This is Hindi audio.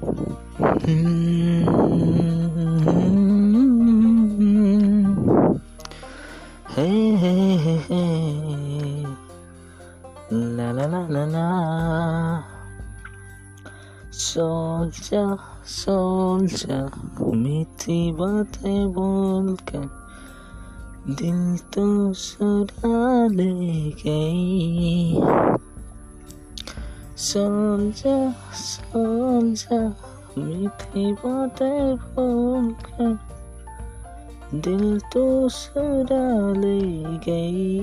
La la la la la. सोचा सोचा मीठी बातें बोलकर दिल तो सुरा ले गई। सोचा सोचा मीठी बातें बोलकर दिल तो सुरा ले गई।